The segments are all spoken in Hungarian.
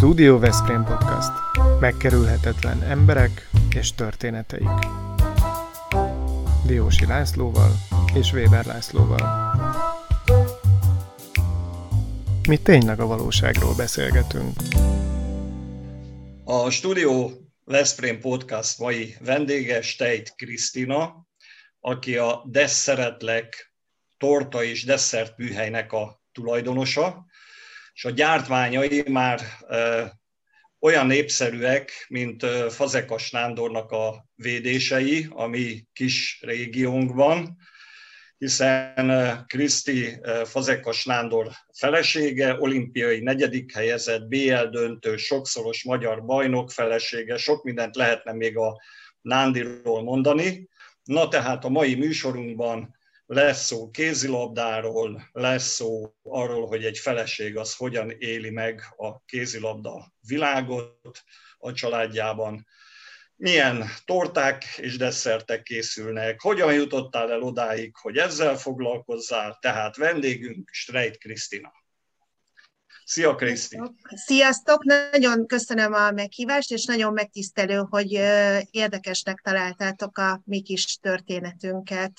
Studio Veszprém Podcast. Megkerülhetetlen emberek és történeteik. Diósi Lászlóval és Weber Lászlóval. Mi tényleg a valóságról beszélgetünk. A Studio Veszprém Podcast mai vendége Steit Krisztina, aki a Desszeretlek torta és desszert műhelynek a tulajdonosa, és a gyártmányai már olyan népszerűek, mint Fazekas Nándornak a védései a mi kis régiónkban, hiszen Kriszti Fazekas Nándor felesége, olimpiai negyedik helyezett, BL döntő, sokszoros magyar bajnok felesége, sok mindent lehetne még a Nándiról mondani. Na tehát a mai műsorunkban lesz szó kézilabdáról, lesz szó arról, hogy egy feleség az hogyan éli meg a kézilabda világot a családjában, milyen torták és desszertek készülnek, hogyan jutottál el odáig, hogy ezzel foglalkozzál, tehát vendégünk Streit Krisztina. Szia, Kriszti! Sziasztok! Nagyon köszönöm a meghívást, és nagyon megtisztelő, hogy érdekesnek találtátok a mi kis történetünket.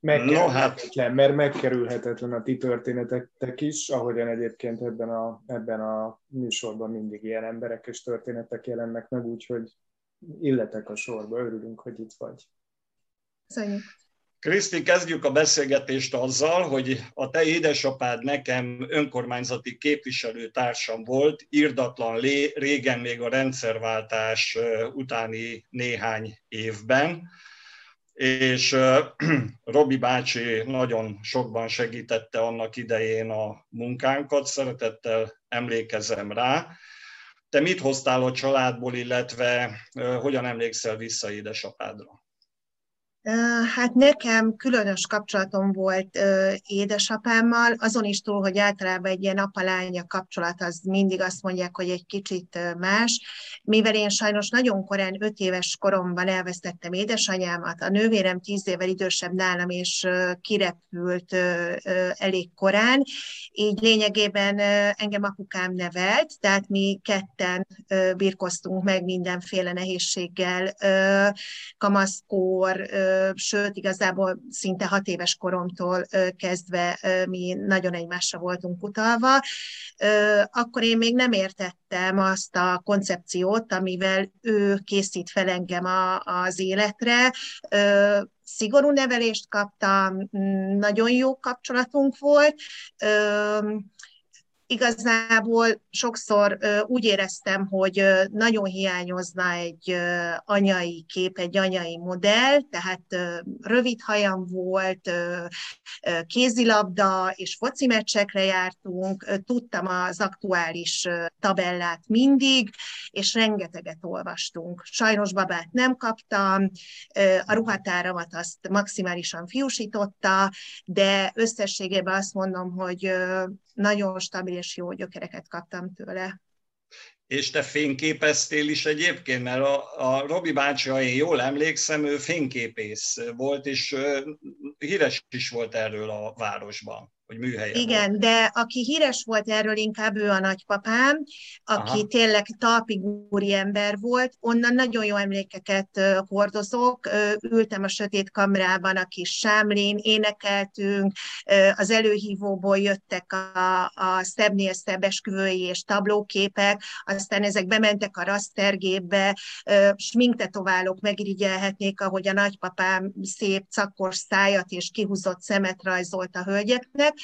Megkerülhetetlen, no, hát... mert megkerülhetetlen a ti történetek is, ahogyan egyébként ebben a, ebben a műsorban mindig ilyen emberek és történetek jelennek meg, úgyhogy illetek a sorba, örülünk, hogy itt vagy. Köszönjük. Kriszti, kezdjük a beszélgetést azzal, hogy a te édesapád nekem önkormányzati képviselőtársam volt, írdatlan lé, régen még a rendszerváltás utáni néhány évben és Robi bácsi nagyon sokban segítette annak idején a munkánkat, szeretettel emlékezem rá. Te mit hoztál a családból, illetve hogyan emlékszel vissza édesapádra? Hát nekem különös kapcsolatom volt édesapámmal, azon is túl, hogy általában egy ilyen apalánya kapcsolat, az mindig azt mondják, hogy egy kicsit más. Mivel én sajnos nagyon korán, öt éves koromban elvesztettem édesanyámat, a nővérem tíz évvel idősebb nálam, és kirepült elég korán, így lényegében engem apukám nevelt, tehát mi ketten birkoztunk meg mindenféle nehézséggel, kamaszkor, sőt, igazából szinte hat éves koromtól kezdve mi nagyon egymásra voltunk utalva, akkor én még nem értettem azt a koncepciót, amivel ő készít fel engem a, az életre, szigorú nevelést kaptam, nagyon jó kapcsolatunk volt, igazából sokszor úgy éreztem, hogy nagyon hiányozna egy anyai kép, egy anyai modell, tehát rövid hajam volt, kézilabda és foci meccsekre jártunk, tudtam az aktuális tabellát mindig, és rengeteget olvastunk. Sajnos babát nem kaptam, a ruhatáramat azt maximálisan fiúsította, de összességében azt mondom, hogy nagyon stabil és jó gyökereket kaptam tőle. És te fényképeztél is egyébként, mert a, a Robi bácsi, ha én jól emlékszem, ő fényképész volt, és híres is volt erről a városban hogy műhelye Igen, volt. de aki híres volt erről, inkább ő a nagypapám, aki Aha. tényleg talpig úri ember volt, onnan nagyon jó emlékeket hordozok, ültem a sötét kamrában a kis sámlén, énekeltünk, az előhívóból jöttek a, a szebbnél szebb esküvői és tablóképek, aztán ezek bementek a rastergépbe, sminktetoválók megirigyelhetnék, ahogy a nagypapám szép cakkos szájat és kihúzott szemet rajzolt a hölgyeknek,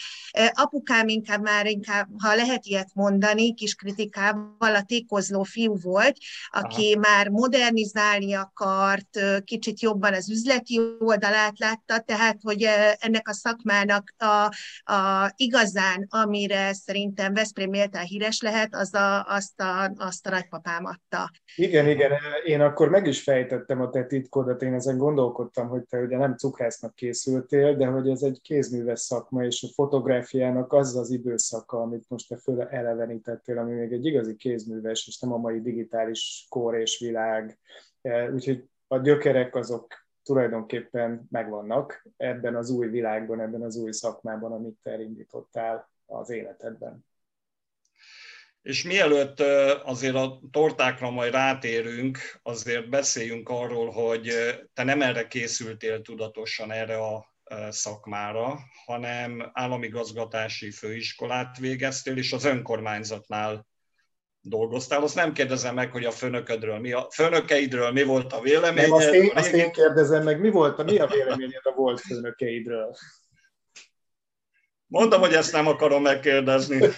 Apukám inkább már, inkább, ha lehet ilyet mondani, kis kritikával, a tékozló fiú volt, aki Aha. már modernizálni akart, kicsit jobban az üzleti oldalát látta, tehát, hogy ennek a szakmának a, a igazán, amire szerintem Veszprém méltán híres lehet, az a, azt, a, azt a nagypapám adta. Igen, igen, én akkor meg is fejtettem a te titkodat, én ezen gondolkodtam, hogy te ugye nem cukrásznak készültél, de hogy ez egy kézműves szakma, és a fotográfiának az az időszaka, amit most te föl elevenítettél, ami még egy igazi kézműves, és nem a mai digitális kor és világ. E, úgyhogy a gyökerek azok tulajdonképpen megvannak ebben az új világban, ebben az új szakmában, amit te elindítottál az életedben. És mielőtt azért a tortákra majd rátérünk, azért beszéljünk arról, hogy te nem erre készültél tudatosan erre a szakmára, hanem állami gazgatási főiskolát végeztél, és az önkormányzatnál dolgoztál. Azt nem kérdezem meg, hogy a főnöködről, mi a főnökeidről mi volt a véleményed. Nem, azt én, azt én kérdezem meg, mi volt a, mi a véleményed a volt főnökeidről? Mondom, hogy ezt nem akarom megkérdezni.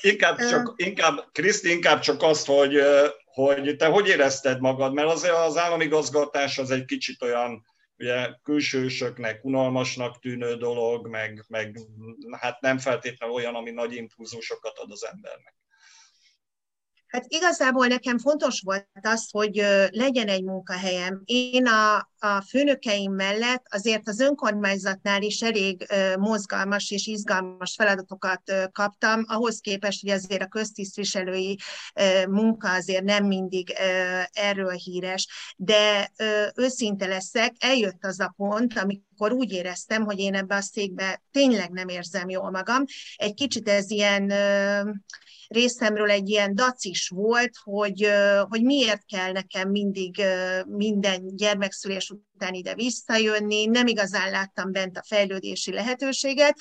inkább csak, inkább, Kriszti, inkább csak azt, hogy, hogy te hogy érezted magad, mert azért az állami gazgatás az egy kicsit olyan, ugye külsősöknek unalmasnak tűnő dolog, meg, meg hát nem feltétlenül olyan, ami nagy impulzusokat ad az embernek. Hát igazából nekem fontos volt az, hogy legyen egy munkahelyem. Én a, a főnökeim mellett azért az önkormányzatnál is elég mozgalmas és izgalmas feladatokat kaptam, ahhoz képest, hogy azért a köztisztviselői munka azért nem mindig erről híres, de őszinte leszek, eljött az a pont, amikor úgy éreztem, hogy én ebbe a székbe tényleg nem érzem jól magam. Egy kicsit ez ilyen részemről egy ilyen dacis volt, hogy, hogy miért kell nekem mindig minden gyermekszülés után ide visszajönni, nem igazán láttam bent a fejlődési lehetőséget,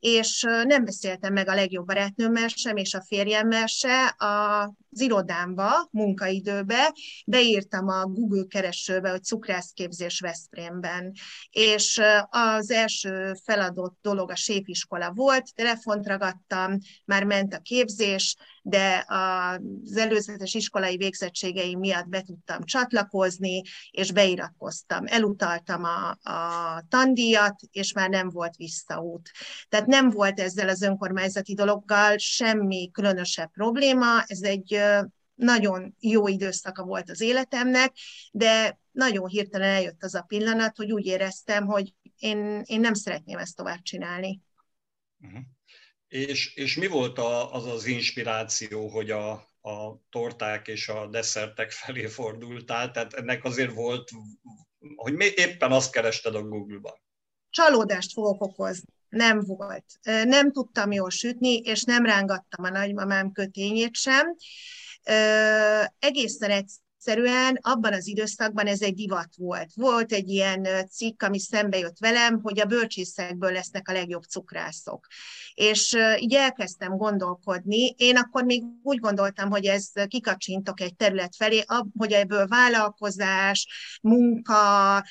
és nem beszéltem meg a legjobb barátnőmmel sem, és a férjemmel se az irodámba, munkaidőbe, beírtam a Google keresőbe, hogy cukrászképzés Veszprémben, és az első feladott dolog a séfiskola volt, telefont ragadtam, már ment a képzés, de az előzetes iskolai végzettségeim miatt be tudtam csatlakozni, és beiratkoztam. Elutaltam a, a tandíjat, és már nem volt visszaút. Tehát nem volt ezzel az önkormányzati dologgal semmi különösebb probléma, ez egy nagyon jó időszaka volt az életemnek, de nagyon hirtelen eljött az a pillanat, hogy úgy éreztem, hogy én, én nem szeretném ezt tovább csinálni. Uh-huh. És, és mi volt a, az az inspiráció, hogy a, a torták és a desszertek felé fordultál? Tehát ennek azért volt, hogy mi éppen azt kerested a Google-ban. Csalódást fogok okozni. Nem volt. Nem tudtam jól sütni, és nem rángattam a nagymamám kötényét sem. Egészen egyszerűen abban az időszakban ez egy divat volt. Volt egy ilyen cikk, ami szembe jött velem, hogy a bölcsészekből lesznek a legjobb cukrászok. És így elkezdtem gondolkodni. Én akkor még úgy gondoltam, hogy ez kikacsintok egy terület felé, hogy ebből vállalkozás, munka,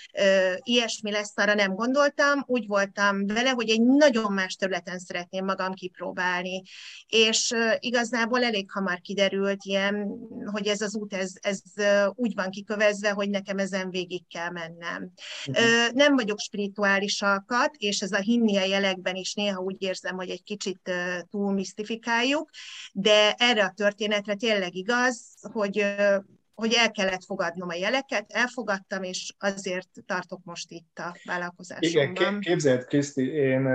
ilyesmi lesz, arra nem gondoltam. Úgy voltam vele, hogy egy nagyon más területen szeretném magam kipróbálni. És igazából elég hamar kiderült ilyen, hogy ez az út, ez, ez úgy van kikövezve, hogy nekem ezen végig kell mennem. Uh-huh. Nem vagyok spirituális alkat, és ez a hinni a jelekben is néha úgy érzem, hogy egy kicsit túl misztifikáljuk, de erre a történetre tényleg igaz, hogy hogy el kellett fogadnom a jeleket, elfogadtam, és azért tartok most itt a vállalkozásomban. Igen, képzeld, Kriszti, én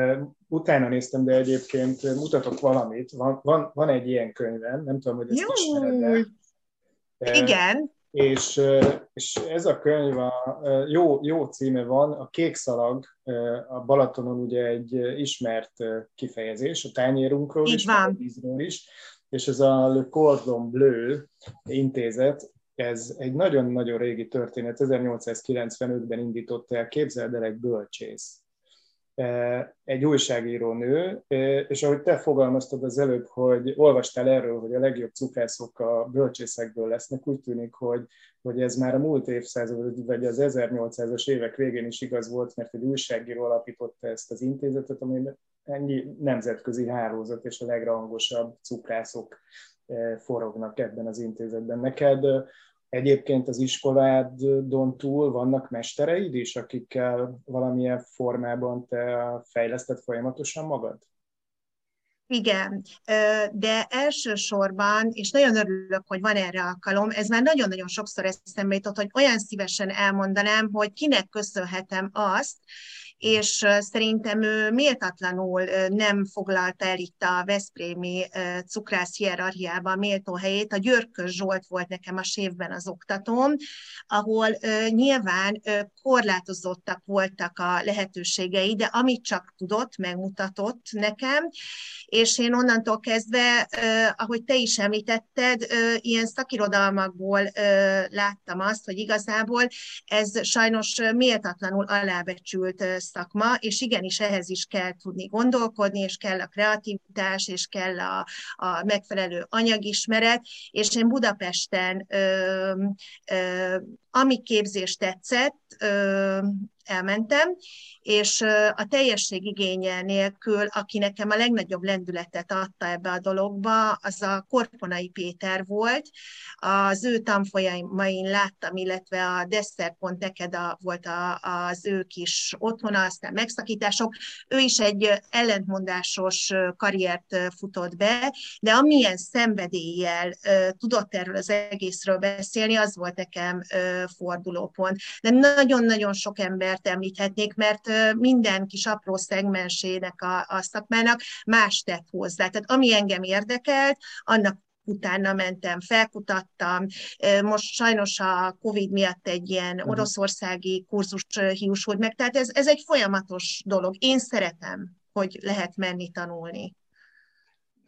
utána néztem, de egyébként mutatok valamit. Van, van, van egy ilyen könyvem, nem tudom, hogy ezt ismered Igen és, és ez a könyv, a, jó, jó címe van, a kék szalag, a Balatonon ugye egy ismert kifejezés, a tányérunkról Így is, van. a vízről is, és ez a Le Cordon Bleu intézet, ez egy nagyon-nagyon régi történet, 1895-ben indított el, képzeld el egy bölcsész egy újságíró nő, és ahogy te fogalmaztad az előbb, hogy olvastál erről, hogy a legjobb cukrászok a bölcsészekből lesznek, úgy tűnik, hogy, hogy ez már a múlt évszázad, vagy az 1800-as évek végén is igaz volt, mert egy újságíró alapította ezt az intézetet, ami ennyi nemzetközi hálózat és a legrangosabb cukrászok forognak ebben az intézetben. Neked Egyébként az iskoládon túl vannak mestereid is, akikkel valamilyen formában te fejleszted folyamatosan magad? Igen, de elsősorban, és nagyon örülök, hogy van erre alkalom, ez már nagyon-nagyon sokszor eszembe jutott, hogy olyan szívesen elmondanám, hogy kinek köszönhetem azt, és szerintem ő méltatlanul nem foglalta el itt a Veszprémi cukrász hierarchiában méltó helyét. A Györkös Zsolt volt nekem a sévben az oktatóm, ahol nyilván korlátozottak voltak a lehetőségei, de amit csak tudott, megmutatott nekem, és én onnantól kezdve, ahogy te is említetted, ilyen szakirodalmakból láttam azt, hogy igazából ez sajnos méltatlanul alábecsült szakma, és igenis ehhez is kell tudni gondolkodni, és kell a kreativitás, és kell a, a megfelelő anyagismeret, és én Budapesten ö, ö, ami képzés tetszett, elmentem, és a teljesség igénye nélkül, aki nekem a legnagyobb lendületet adta ebbe a dologba, az a Korponai Péter volt. Az ő tanfolyamain láttam, illetve a Desszerpont neked a, volt a, az ő kis otthona, aztán megszakítások. Ő is egy ellentmondásos karriert futott be, de amilyen szenvedéllyel tudott erről az egészről beszélni, az volt nekem fordulópont. De nagyon-nagyon sok embert említhetnék, mert minden kis apró szegmensének a, a szakmának más tett hozzá. Tehát ami engem érdekelt, annak utána mentem, felkutattam. Most sajnos a Covid miatt egy ilyen mhm. oroszországi kurzus hiúsult meg, tehát ez, ez egy folyamatos dolog. Én szeretem, hogy lehet menni tanulni.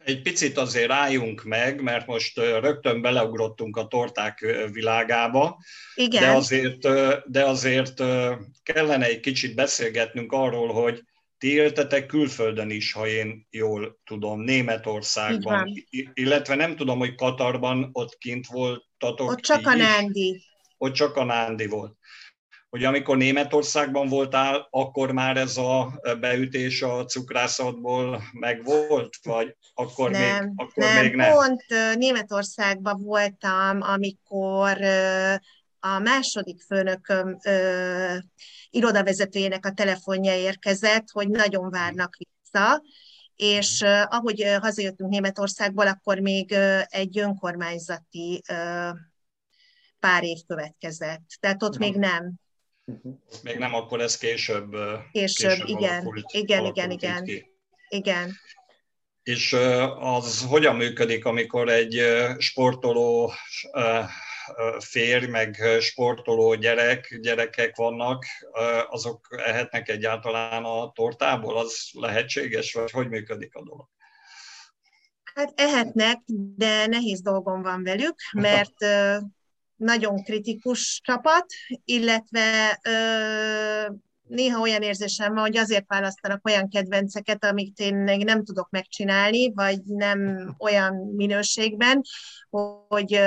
Egy picit azért álljunk meg, mert most rögtön beleugrottunk a torták világába, Igen. De, azért, de azért kellene egy kicsit beszélgetnünk arról, hogy ti éltetek külföldön is, ha én jól tudom, Németországban, illetve nem tudom, hogy Katarban ott kint voltatok. Ott csak a Nándi. Ott csak a Nándi volt hogy amikor Németországban voltál, akkor már ez a beütés a cukrászatból megvolt, vagy akkor nem, még, akkor nem, még nem? Pont Németországban voltam, amikor a második főnököm ö, irodavezetőjének a telefonja érkezett, hogy nagyon várnak vissza, és uh, ahogy uh, hazajöttünk Németországból, akkor még uh, egy önkormányzati uh, pár év következett. Tehát ott még nem. Még nem, akkor ez később. Később, később igen. Alakult, igen, igen, igen. Igen. És az hogyan működik, amikor egy sportoló férj, meg sportoló gyerek, gyerekek vannak, azok ehetnek egyáltalán a tortából? Az lehetséges, vagy hogy működik a dolog? Hát ehetnek, de nehéz dolgom van velük, mert nagyon kritikus csapat, illetve ö, néha olyan érzésem van, hogy azért választanak olyan kedvenceket, amit én nem tudok megcsinálni, vagy nem olyan minőségben, hogy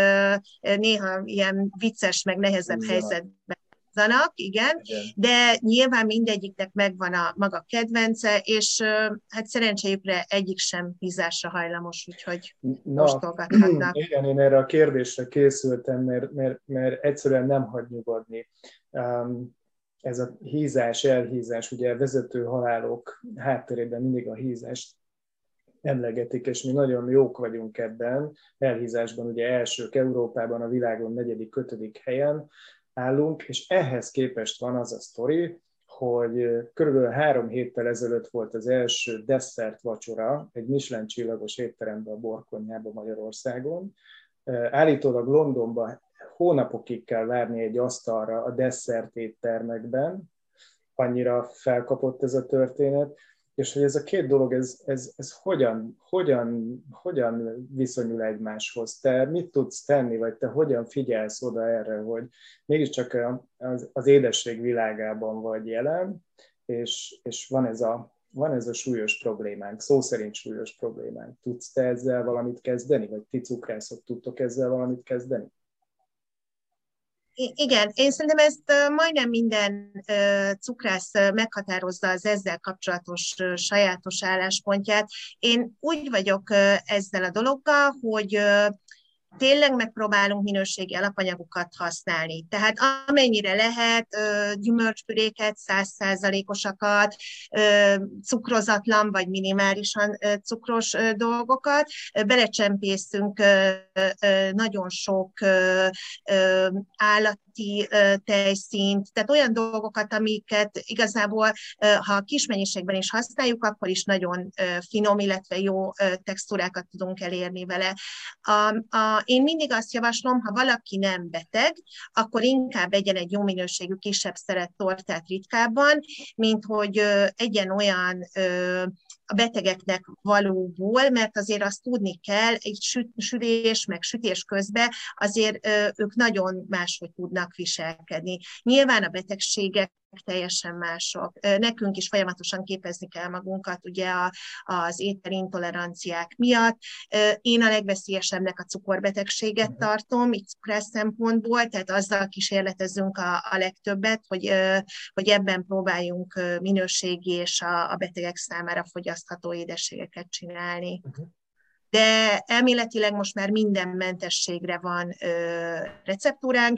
néha ilyen vicces, meg nehezebb helyzetben játszanak, igen, igen, de nyilván mindegyiknek megvan a maga kedvence, és hát szerencséjükre egyik sem hízásra hajlamos, úgyhogy Na, Igen, én erre a kérdésre készültem, mert, mert, mert egyszerűen nem hagy nyugodni. Um, ez a hízás, elhízás, ugye a vezető halálok hátterében mindig a hízást emlegetik, és mi nagyon jók vagyunk ebben. Elhízásban ugye elsők Európában, a világon negyedik, ötödik helyen, állunk, és ehhez képest van az a sztori, hogy körülbelül három héttel ezelőtt volt az első desszert vacsora egy Michelin csillagos étteremben a Borkonyában Magyarországon. Állítólag Londonban hónapokig kell várni egy asztalra a desszert éttermekben, annyira felkapott ez a történet, és hogy ez a két dolog, ez, ez, ez hogyan, hogyan, hogyan viszonyul egymáshoz? Te mit tudsz tenni, vagy te hogyan figyelsz oda erre, hogy mégiscsak az, az édesség világában vagy jelen, és, és van, ez a, van ez a súlyos problémánk, szó szerint súlyos problémánk. Tudsz te ezzel valamit kezdeni, vagy ti cukrászok tudtok ezzel valamit kezdeni? Igen, én szerintem ezt majdnem minden cukrász meghatározza az ezzel kapcsolatos sajátos álláspontját. Én úgy vagyok ezzel a dologgal, hogy tényleg megpróbálunk minőségi alapanyagokat használni. Tehát amennyire lehet, gyümölcspüréket, százszázalékosakat, cukrozatlan vagy minimálisan cukros dolgokat, belecsempészünk nagyon sok állati tejszínt, tehát olyan dolgokat, amiket igazából, ha kis mennyiségben is használjuk, akkor is nagyon finom, illetve jó textúrákat tudunk elérni vele. A, a, én mindig azt javaslom, ha valaki nem beteg, akkor inkább egyen egy jó minőségű kisebb szeret tortát ritkábban, mint hogy egyen olyan a betegeknek valóból, mert azért azt tudni kell, egy sütés, meg sütés közben azért ők nagyon máshogy tudnak viselkedni. Nyilván a betegségek teljesen mások. Nekünk is folyamatosan képezni kell magunkat ugye a, az ételintoleranciák miatt. Én a legveszélyesebbnek a cukorbetegséget mhm. tartom, így cukrász szempontból, tehát azzal kísérletezünk a, a legtöbbet, hogy, hogy ebben próbáljunk minőségi és a, a betegek számára fogyasztható édességeket csinálni. Uh-huh de elméletileg most már minden mentességre van ö, receptúránk,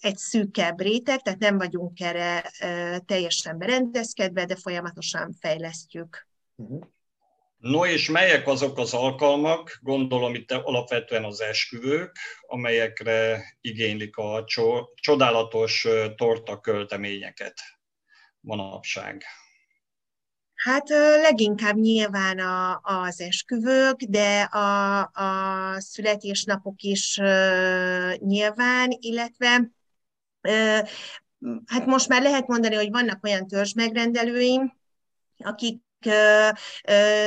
egy szűkebb réteg, tehát nem vagyunk erre ö, teljesen berendezkedve, de folyamatosan fejlesztjük. Uh-huh. No és melyek azok az alkalmak, gondolom itt alapvetően az esküvők, amelyekre igénylik a csodálatos torta költeményeket manapság? Hát leginkább nyilván a, az esküvők, de a, a születésnapok is nyilván, illetve hát most már lehet mondani, hogy vannak olyan törzsmegrendelőim, akik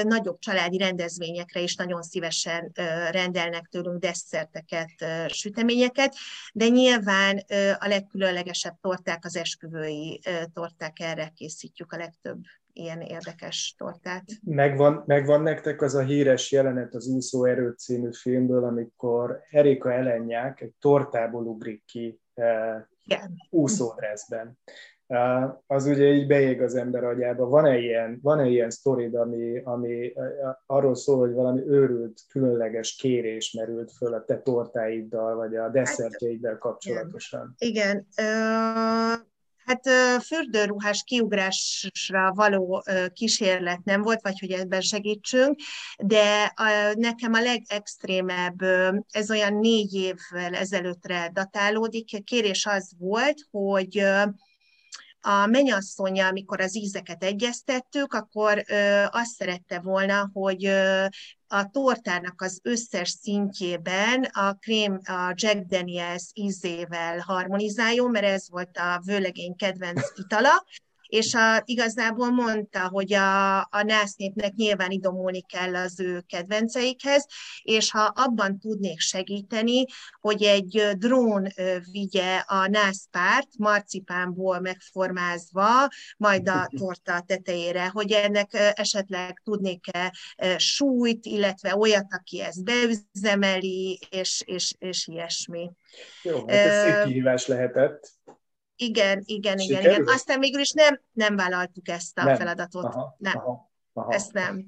nagyobb családi rendezvényekre is nagyon szívesen rendelnek tőlünk desszerteket, süteményeket, de nyilván a legkülönlegesebb torták az esküvői torták, erre készítjük a legtöbb ilyen érdekes tortát. Megvan, megvan nektek az a híres jelenet az Úszó Erő című filmből, amikor Erika Elenyák egy tortából ugrik ki eh, úszódreszben. Uh, az ugye így beég az ember agyába. Van-e ilyen, van-e ilyen sztorid, ami, ami uh, arról szól, hogy valami őrült, különleges kérés merült föl a te tortáiddal, vagy a desszertjeiddel kapcsolatosan? Igen. igen. Hát fürdőruhás kiugrásra való kísérlet nem volt, vagy hogy ebben segítsünk, de nekem a legextrémebb, ez olyan négy évvel ezelőttre datálódik, kérés az volt, hogy a mennyasszonya, amikor az ízeket egyeztettük, akkor ö, azt szerette volna, hogy ö, a tortának az összes szintjében a krém, a Jack Daniels ízével harmonizáljon, mert ez volt a vőlegény kedvenc itala, és a, igazából mondta, hogy a, a násznépnek nyilván idomulni kell az ő kedvenceikhez, és ha abban tudnék segíteni, hogy egy drón vigye a nászpárt marcipánból megformázva, majd a torta tetejére, hogy ennek esetleg tudnék-e súlyt, illetve olyat, aki ezt beüzemeli, és, és, és ilyesmi. Jó, hát ez szép kihívás lehetett. Igen, igen, igen, igen. Aztán végül is nem, nem vállaltuk ezt a nem. feladatot. Aha, nem. Aha, aha. Ezt nem.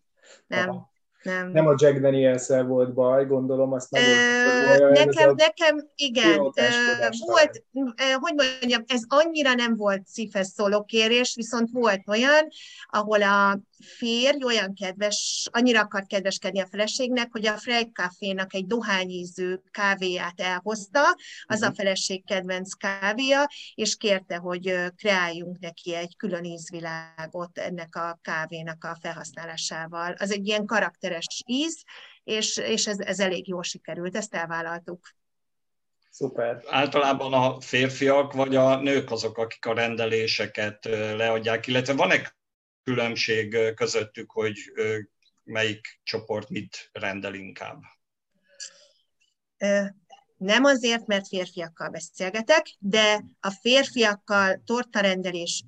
Nem. Aha. Nem. nem a Jack daniels volt baj, gondolom, azt nem uh, volt. Nekem, a nekem igen, volt, uh, hogy mondjam, ez annyira nem volt szívhez szóló kérés, viszont volt olyan, ahol a férj olyan kedves, annyira akart kedveskedni a feleségnek, hogy a Frey Café-nak egy dohányízű kávéját elhozta, az a mhm. feleség kedvenc kávéja, és kérte, hogy kreáljunk neki egy külön ízvilágot ennek a kávénak a felhasználásával. Az egy ilyen karakteres íz, és, és ez, ez elég jól sikerült, ezt elvállaltuk. Szuper. Általában a férfiak vagy a nők azok, akik a rendeléseket leadják, illetve van-e különbség közöttük, hogy melyik csoport mit rendel inkább? Nem azért, mert férfiakkal beszélgetek, de a férfiakkal tortarendelés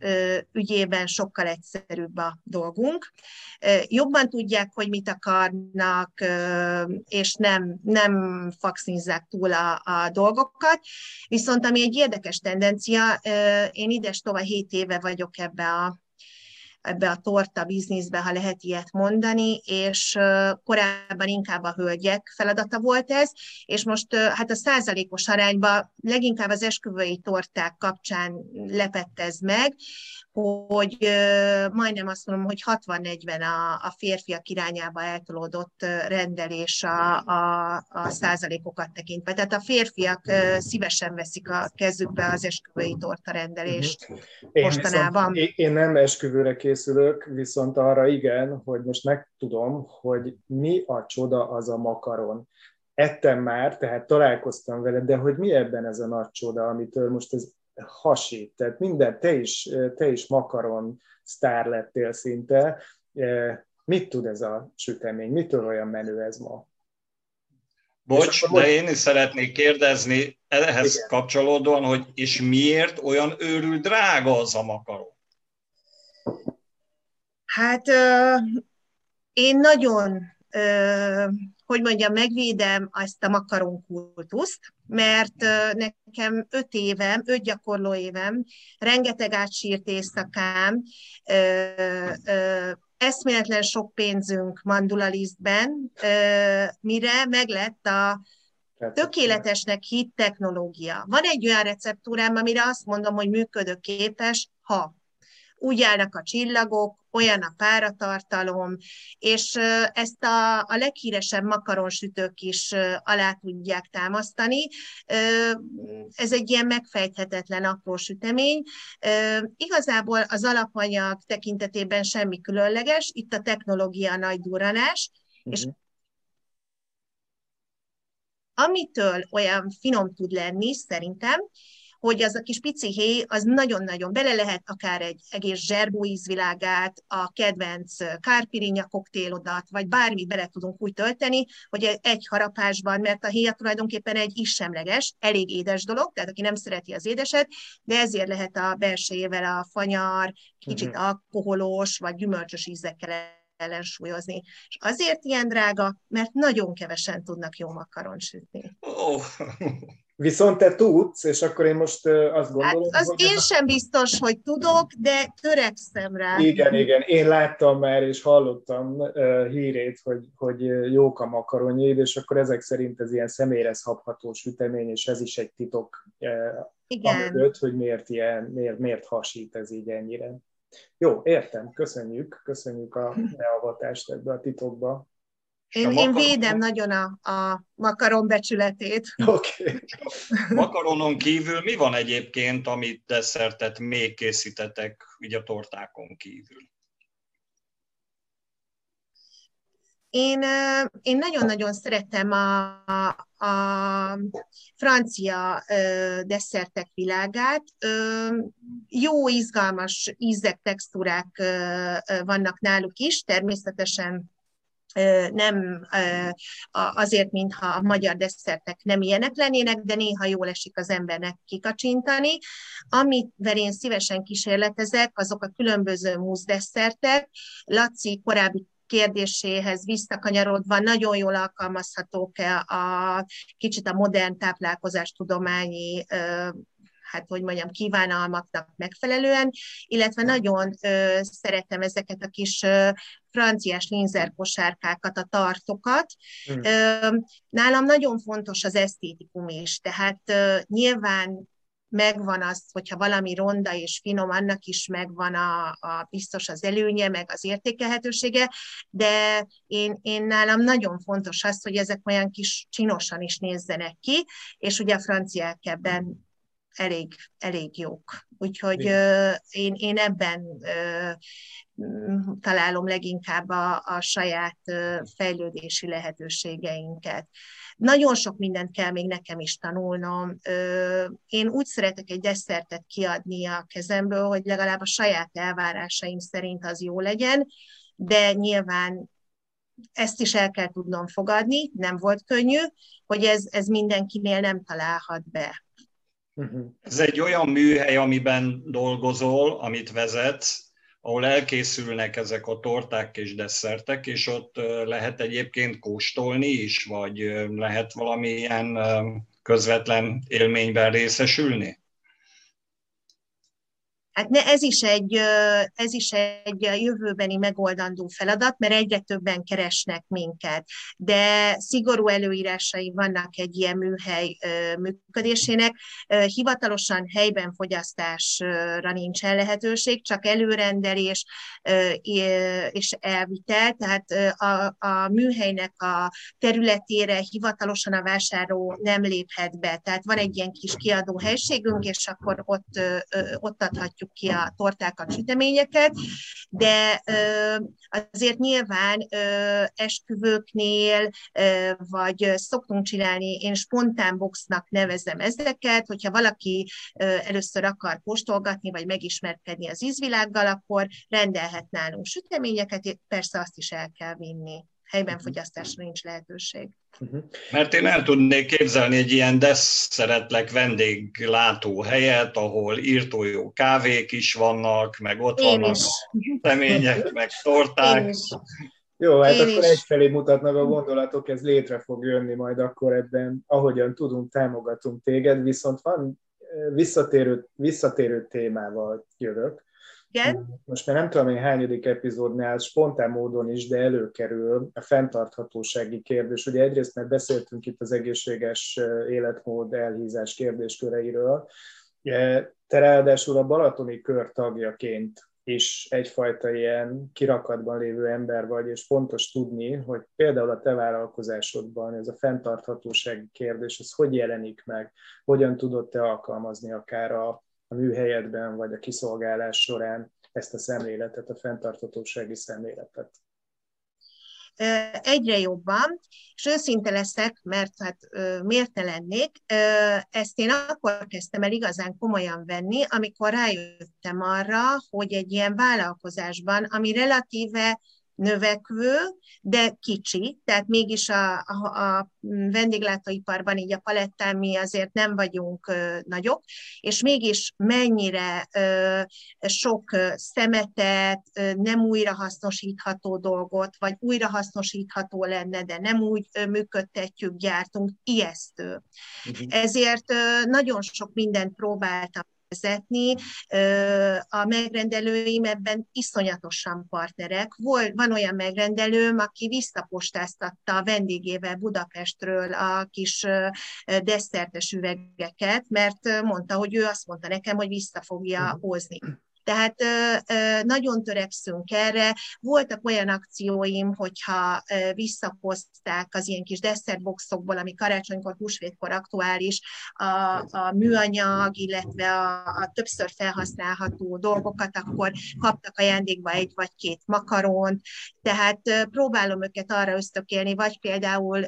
ügyében sokkal egyszerűbb a dolgunk. Jobban tudják, hogy mit akarnak, és nem, nem faxnizzák túl a, a dolgokat. Viszont ami egy érdekes tendencia, én ides tovább 7 éve vagyok ebbe a ebbe a torta bizniszbe, ha lehet ilyet mondani, és korábban inkább a hölgyek feladata volt ez, és most hát a százalékos arányban leginkább az esküvői torták kapcsán lepett ez meg, hogy majdnem azt mondom, hogy 60-40 a, a férfiak irányába eltolódott rendelés a, a, a százalékokat tekintve. Tehát a férfiak szívesen veszik a kezükbe az esküvői torta rendelést én mostanában. Viszont, én nem esküvőre készülök, viszont arra igen, hogy most megtudom, hogy mi a csoda az a makaron ettem már, tehát találkoztam vele, de hogy mi ebben ez a nagy csoda, amitől most ez hasít. Tehát minden, te is, te is makaron sztár lettél szinte. Mit tud ez a sütemény? Mitől olyan menő ez ma? Bocs, de én is szeretnék kérdezni ehhez Igen. kapcsolódóan, hogy és miért olyan őrül drága az a makaron? Hát én nagyon hogy mondjam, megvédem ezt a makaronkultuszt, mert nekem öt évem, öt gyakorló évem, rengeteg átsírt éjszakám, eszméletlen sok pénzünk mandulalisztben, mire meglett a tökéletesnek hit technológia. Van egy olyan receptúrám, amire azt mondom, hogy működőképes, ha úgy állnak a csillagok, olyan a páratartalom, és ezt a, a leghíresebb makaronsütők is alá tudják támasztani. Ez egy ilyen megfejthetetlen apró sütemény. Igazából az alapanyag tekintetében semmi különleges, itt a technológia nagy duranás, uh-huh. és mhm. amitől olyan finom tud lenni, szerintem, hogy az a kis pici héj, az nagyon-nagyon bele lehet akár egy egész zserbó ízvilágát, a kedvenc kárpirinja koktélodat, vagy bármit bele tudunk úgy tölteni, hogy egy harapásban, mert a héja tulajdonképpen egy is-semleges, elég édes dolog, tehát aki nem szereti az édeset, de ezért lehet a belsejével a fanyar, kicsit uh-huh. alkoholos, vagy gyümölcsös ízekkel ellensúlyozni. És azért ilyen drága, mert nagyon kevesen tudnak jó makaron sütni. Oh. Viszont te tudsz, és akkor én most azt gondolom, hát az hogy... én sem biztos, hogy tudok, de törekszem rá. Igen, igen. Én láttam már, és hallottam uh, hírét, hogy, hogy jók a makaronjéd, és akkor ezek szerint ez ilyen személyre szabható sütemény, és ez is egy titok uh, igen. amögött, hogy miért, ilyen, miért, miért hasít ez így ennyire. Jó, értem, köszönjük, köszönjük a beavatást ebbe a titokba. Én, makaron... én védem nagyon a, a makaron becsületét. Okay. Makaronon kívül mi van egyébként, amit desszertet még készítetek, így a tortákon kívül? Én, én nagyon-nagyon szeretem a, a francia desszertek világát. Jó, izgalmas ízek, textúrák vannak náluk is, természetesen nem azért, mintha a magyar desszertek nem ilyenek lennének, de néha jól esik az embernek kikacsintani. Amivel én szívesen kísérletezek, azok a különböző desszertek. Laci korábbi kérdéséhez visszakanyarodva nagyon jól alkalmazhatók a kicsit a modern táplálkozás tudományi hát hogy mondjam, kívánalmaknak megfelelően, illetve nagyon ö, szeretem ezeket a kis ö, franciás kosárkákat, a tartokat. Mm. Ö, nálam nagyon fontos az esztétikum is, tehát ö, nyilván megvan az, hogyha valami ronda és finom, annak is megvan a, a biztos az előnye, meg az értékelhetősége, de én, én nálam nagyon fontos az, hogy ezek olyan kis csinosan is nézzenek ki, és ugye a franciák ebben elég, elég jók. Úgyhogy uh, én, én ebben találom leginkább a, a saját fejlődési lehetőségeinket. Nagyon sok mindent kell még nekem is tanulnom. Én úgy szeretek egy desszertet kiadni a kezemből, hogy legalább a saját elvárásaim szerint az jó legyen, de nyilván ezt is el kell tudnom fogadni, nem volt könnyű, hogy ez, ez mindenkinél nem találhat be. Uh-huh. Ez egy olyan műhely, amiben dolgozol, amit vezetsz, ahol elkészülnek ezek a torták és desszertek, és ott lehet egyébként kóstolni is, vagy lehet valamilyen közvetlen élményben részesülni? Hát ne, ez, is egy, ez is egy jövőbeni megoldandó feladat, mert egyre többen keresnek minket. De szigorú előírásai vannak egy ilyen műhely működésének. Hivatalosan helyben fogyasztásra nincsen lehetőség, csak előrendelés és elvitel, tehát a, a műhelynek a területére hivatalosan a vásárló nem léphet be. Tehát van egy ilyen kis kiadó helységünk, és akkor ott, ott adhatjuk bonthatjuk ki a tortákat, süteményeket, de azért nyilván esküvőknél, vagy szoktunk csinálni, én spontán boxnak nevezem ezeket, hogyha valaki először akar postolgatni, vagy megismerkedni az ízvilággal, akkor rendelhet nálunk süteményeket, persze azt is el kell vinni helyben mhm. fogyasztásra nincs lehetőség. Mhm. Mert én el tudnék képzelni egy ilyen desszeretlek vendéglátó helyet, ahol írtójó kávék is vannak, meg ott én vannak temények, meg torták. Jó, hát én akkor is. egyfelé mutatnak a gondolatok, ez létre fog jönni majd akkor ebben, ahogyan tudunk, támogatunk téged, viszont van eh, visszatérő, visszatérő témával jövök, igen. Most már nem tudom, hogy hányadik epizódnál spontán módon is, de előkerül a fenntarthatósági kérdés. Ugye egyrészt mert beszéltünk itt az egészséges életmód elhízás kérdésköreiről. Te ráadásul a Balatoni kör tagjaként is egyfajta ilyen kirakatban lévő ember vagy, és fontos tudni, hogy például a te vállalkozásodban ez a fenntarthatósági kérdés, ez hogy jelenik meg, hogyan tudod te alkalmazni akár a, a műhelyedben, vagy a kiszolgálás során ezt a szemléletet, a fenntartatósági szemléletet? Egyre jobban, és őszinte leszek, mert hát miért ne lennék, ezt én akkor kezdtem el igazán komolyan venni, amikor rájöttem arra, hogy egy ilyen vállalkozásban, ami relatíve növekvő, de kicsi, tehát mégis a, a, a vendéglátóiparban, így a palettán mi azért nem vagyunk ö, nagyok, és mégis mennyire ö, sok szemetet, ö, nem újrahasznosítható dolgot, vagy újrahasznosítható lenne, de nem úgy ö, működtetjük, gyártunk, ijesztő. Uh-huh. Ezért ö, nagyon sok mindent próbáltam vezetni. A megrendelőim ebben iszonyatosan partnerek. Volt, van olyan megrendelőm, aki visszapostáztatta a vendégével Budapestről a kis desszertes üvegeket, mert mondta, hogy ő azt mondta nekem, hogy vissza fogja mhm. hozni. Tehát nagyon törekszünk erre. Voltak olyan akcióim, hogyha visszahozták az ilyen kis desszertboxokból, ami karácsonykor, húsvétkor aktuális, a, a műanyag, illetve a, a többször felhasználható dolgokat, akkor kaptak ajándékba egy vagy két makaront, tehát próbálom őket arra ösztökélni, vagy például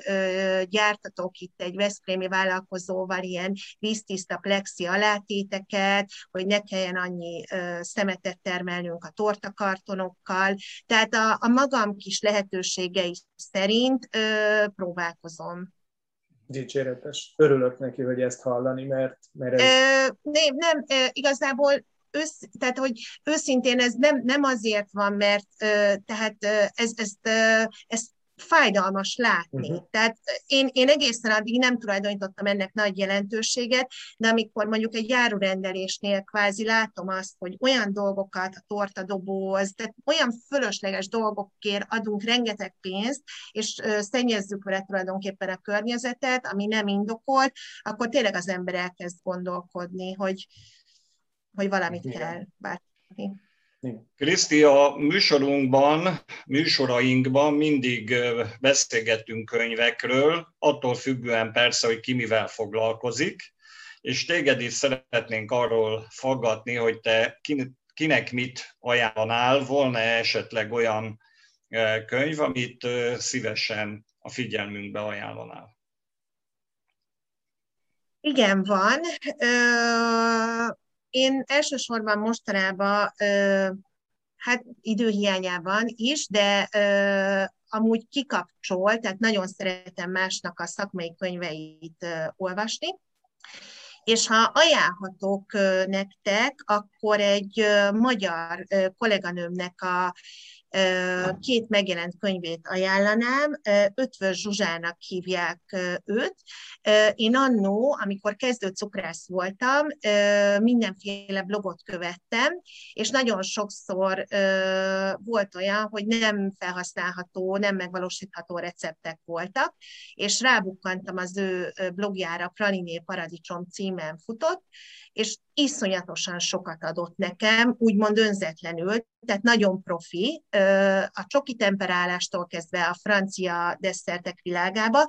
gyártatok itt egy Veszprémi vállalkozóval ilyen víztiszta plexi alátéteket, hogy ne kelljen annyi szemetet termelnünk a tortakartonokkal, tehát a, a magam kis lehetőségei szerint ö, próbálkozom. Dicséretes. Örülök neki, hogy ezt hallani, mert, mert ez... Ö, nem, nem, igazából ősz, tehát, hogy őszintén ez nem, nem azért van, mert ö, tehát ö, ez, ezt, ö, ezt fájdalmas látni. Uh-huh. Tehát én, én egészen addig nem tulajdonítottam ennek nagy jelentőséget, de amikor mondjuk egy járurendelésnél kvázi látom azt, hogy olyan dolgokat, a tortadoboz, tehát olyan fölösleges dolgokért adunk rengeteg pénzt, és szennyezzük vele tulajdonképpen a környezetet, ami nem indokolt, akkor tényleg az ember elkezd gondolkodni, hogy, hogy valamit Igen. kell változtatni. Kriszti, a műsorunkban, műsorainkban mindig beszélgetünk könyvekről, attól függően persze, hogy ki mivel foglalkozik, és téged is szeretnénk arról faggatni, hogy te kinek mit ajánlanál, volna esetleg olyan könyv, amit szívesen a figyelmünkbe ajánlanál. Igen, van. Én elsősorban mostanában, hát időhiányában is, de amúgy kikapcsol, tehát nagyon szeretem másnak a szakmai könyveit olvasni, és ha ajánlhatok nektek, akkor egy magyar kolléganőmnek a két megjelent könyvét ajánlanám, Ötvös Zsuzsának hívják őt. Én annó, amikor kezdő cukrász voltam, mindenféle blogot követtem, és nagyon sokszor volt olyan, hogy nem felhasználható, nem megvalósítható receptek voltak, és rábukkantam az ő blogjára, Praliné Paradicsom címen futott, és iszonyatosan sokat adott nekem, úgymond önzetlenül, tehát nagyon profi, a csoki temperálástól kezdve a francia desszertek világába,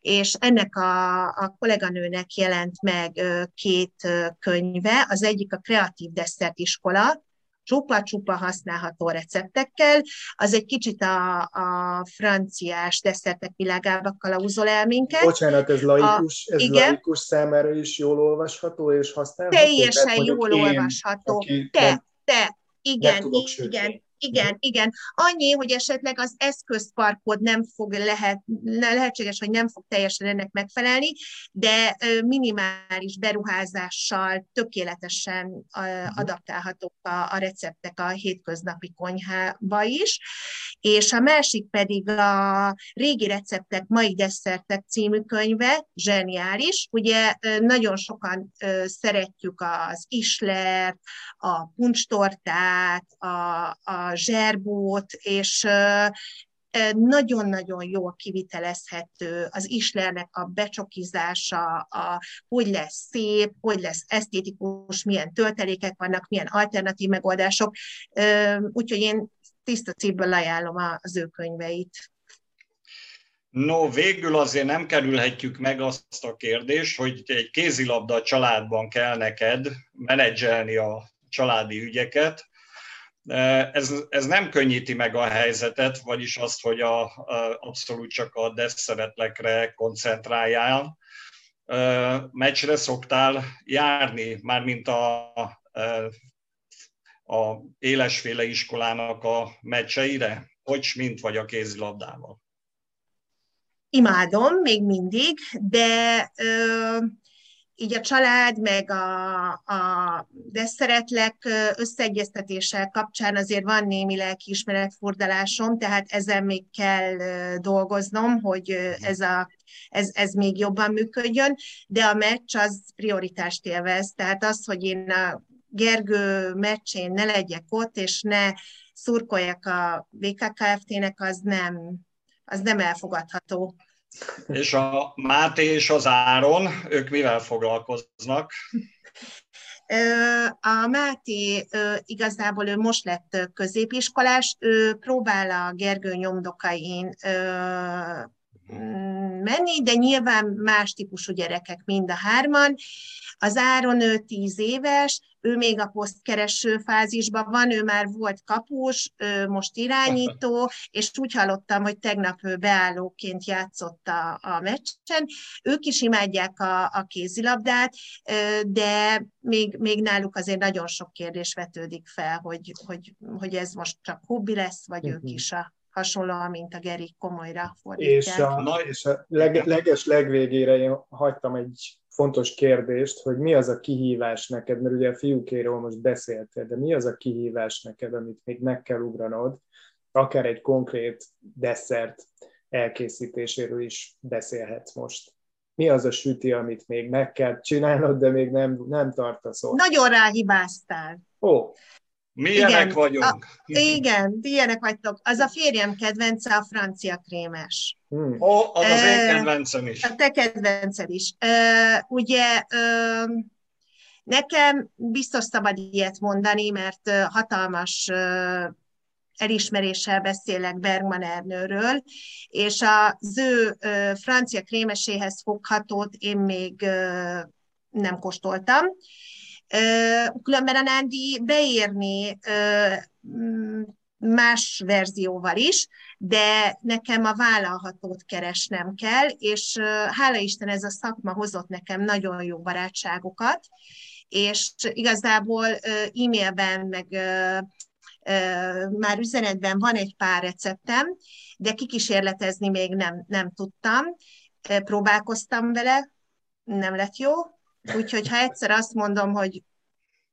és ennek a, a kolléganőnek jelent meg két könyve, az egyik a Kreatív Desszert Iskola, csupa-csupa használható receptekkel, az egy kicsit a, a franciás desszertek világába kalauzol el minket. Bocsánat, ez laikus, a, ez igen, laikus számára is jól olvasható és használható? Teljesen jól én, olvasható. Te, te, igen, igen, igen, igen. Annyi, hogy esetleg az eszközparkod nem fog lehet, lehetséges, hogy nem fog teljesen ennek megfelelni, de minimális beruházással tökéletesen mhm. adaptálhatók a, a receptek a hétköznapi konyhába is. És a másik pedig a Régi receptek, mai desszertek című könyve, zseniális. Ugye nagyon sokan szeretjük az islert, a puncstortát, a, a zserbót, és nagyon-nagyon jól kivitelezhető az islernek a becsokizása, a, hogy lesz szép, hogy lesz esztétikus, milyen töltelékek vannak, milyen alternatív megoldások. Úgyhogy én tiszta címből ajánlom az ő könyveit. No, végül azért nem kerülhetjük meg azt a kérdést, hogy egy kézilabda családban kell neked menedzselni a családi ügyeket, ez, ez nem könnyíti meg a helyzetet, vagyis azt, hogy a, a, abszolút csak a desszeretlekre koncentráljál. Meccsre szoktál járni, mármint a, a élesféle iskolának a meccseire? Hogy mint vagy a kézilabdával? Imádom, még mindig, de ö, így a család, meg a, a desszeretlek összeegyeztetéssel kapcsán azért van némi lelkiismeretfordalásom, tehát ezen még kell dolgoznom, hogy ez, a, ez, ez még jobban működjön, de a meccs az prioritást élvez, tehát az, hogy én a Gergő meccsén ne legyek ott, és ne szurkoljak a VKKFT-nek, az nem, az nem elfogadható. És a Máté és az Áron, ők mivel foglalkoznak? A Máté igazából ő most lett középiskolás, ő próbál a Gergő nyomdokain menni, de nyilván más típusú gyerekek mind a hárman. Az Áron ő tíz éves, ő még a posztkereső fázisban van, ő már volt kapus, most irányító, és úgy hallottam, hogy tegnap ő beállóként játszott a, a meccsen. Ők is imádják a, a kézilabdát, de még, még náluk azért nagyon sok kérdés vetődik fel, hogy, hogy, hogy ez most csak hobbi lesz, vagy uh-huh. ők mhm. is a hasonlóan, mint a Geri komolyra fordítják. És a, és a leg, leges legvégére én hagytam egy fontos kérdést, hogy mi az a kihívás neked, mert ugye a fiúkéről most beszéltél, de mi az a kihívás neked, amit még meg kell ugranod, akár egy konkrét desszert elkészítéséről is beszélhetsz most. Mi az a süti, amit még meg kell csinálnod, de még nem, nem tartasz ott? Nagyon ráhibáztál. Ó. Milyenek igen, vagyunk. A, igen, ilyenek vagytok. Az a férjem kedvence a francia krémes. Hmm. Ó, az az én kedvencem is. A te kedvenced is. Ugye nekem biztos szabad ilyet mondani, mert hatalmas elismeréssel beszélek Bergman Ernőről, és az ő francia krémeséhez foghatót én még nem kóstoltam. Különben a Nándi beírni más verzióval is, de nekem a vállalhatót keresnem kell, és hála Isten ez a szakma hozott nekem nagyon jó barátságokat, és igazából e-mailben, meg már üzenetben van egy pár receptem, de kikísérletezni még nem, nem tudtam. Próbálkoztam vele, nem lett jó, úgyhogy ha egyszer azt mondom, hogy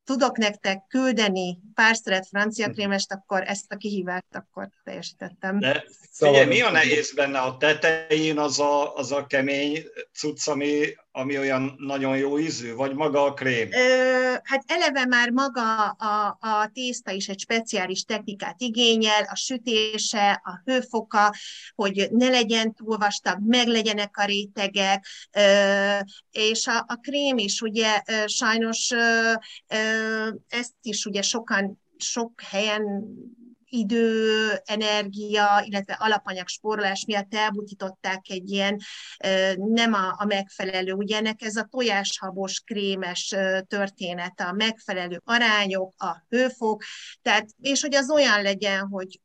tudok nektek küldeni pár szeret francia krémest, akkor ezt a kihívást akkor teljesítettem. De figyelj, mi a nehéz benne? A tetején az a, az a kemény cucc, ami, ami olyan nagyon jó ízű, vagy maga a krém? Ö, hát eleve már maga a, a tészta is egy speciális technikát igényel, a sütése, a hőfoka, hogy ne legyen túl vastag, meg legyenek a rétegek, ö, és a, a krém is ugye sajnos ö, ö, ezt is ugye sokan sok helyen idő, energia, illetve alapanyag spórolás miatt elbutították egy ilyen nem a, a megfelelő, ugye ennek ez a tojáshabos, krémes történet, a megfelelő arányok, a hőfok, tehát, és hogy az olyan legyen, hogy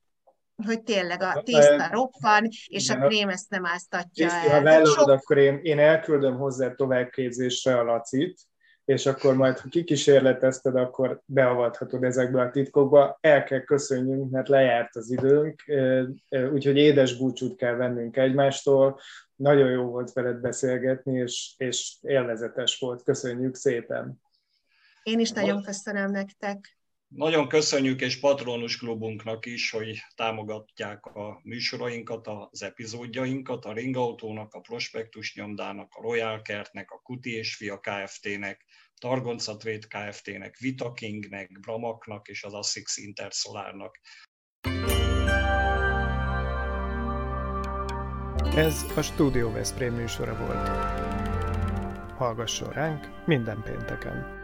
hogy tényleg a tészta roppan, és Igen, a krém ezt nem áztatja el. Ha sok... akkor én, én elküldöm hozzá továbbképzésre a Lacit, és akkor majd, ha kikísérletezted, akkor beavathatod ezekbe a titkokba. El kell köszönjünk, mert lejárt az időnk, úgyhogy édes búcsút kell vennünk egymástól. Nagyon jó volt veled beszélgetni, és, és élvezetes volt. Köszönjük szépen! Én is nagyon köszönöm nektek. Nagyon köszönjük, és Patronus Klubunknak is, hogy támogatják a műsorainkat, az epizódjainkat, a Ringautónak, a Prospektus Nyomdának, a Royal Kertnek, a Kuti és Fia Kft-nek, Targoncatvéd Kft-nek, Vitakingnek, Bramaknak és az Assix Intersolárnak. Ez a Studio Veszprém műsora volt. Hallgasson ránk minden pénteken!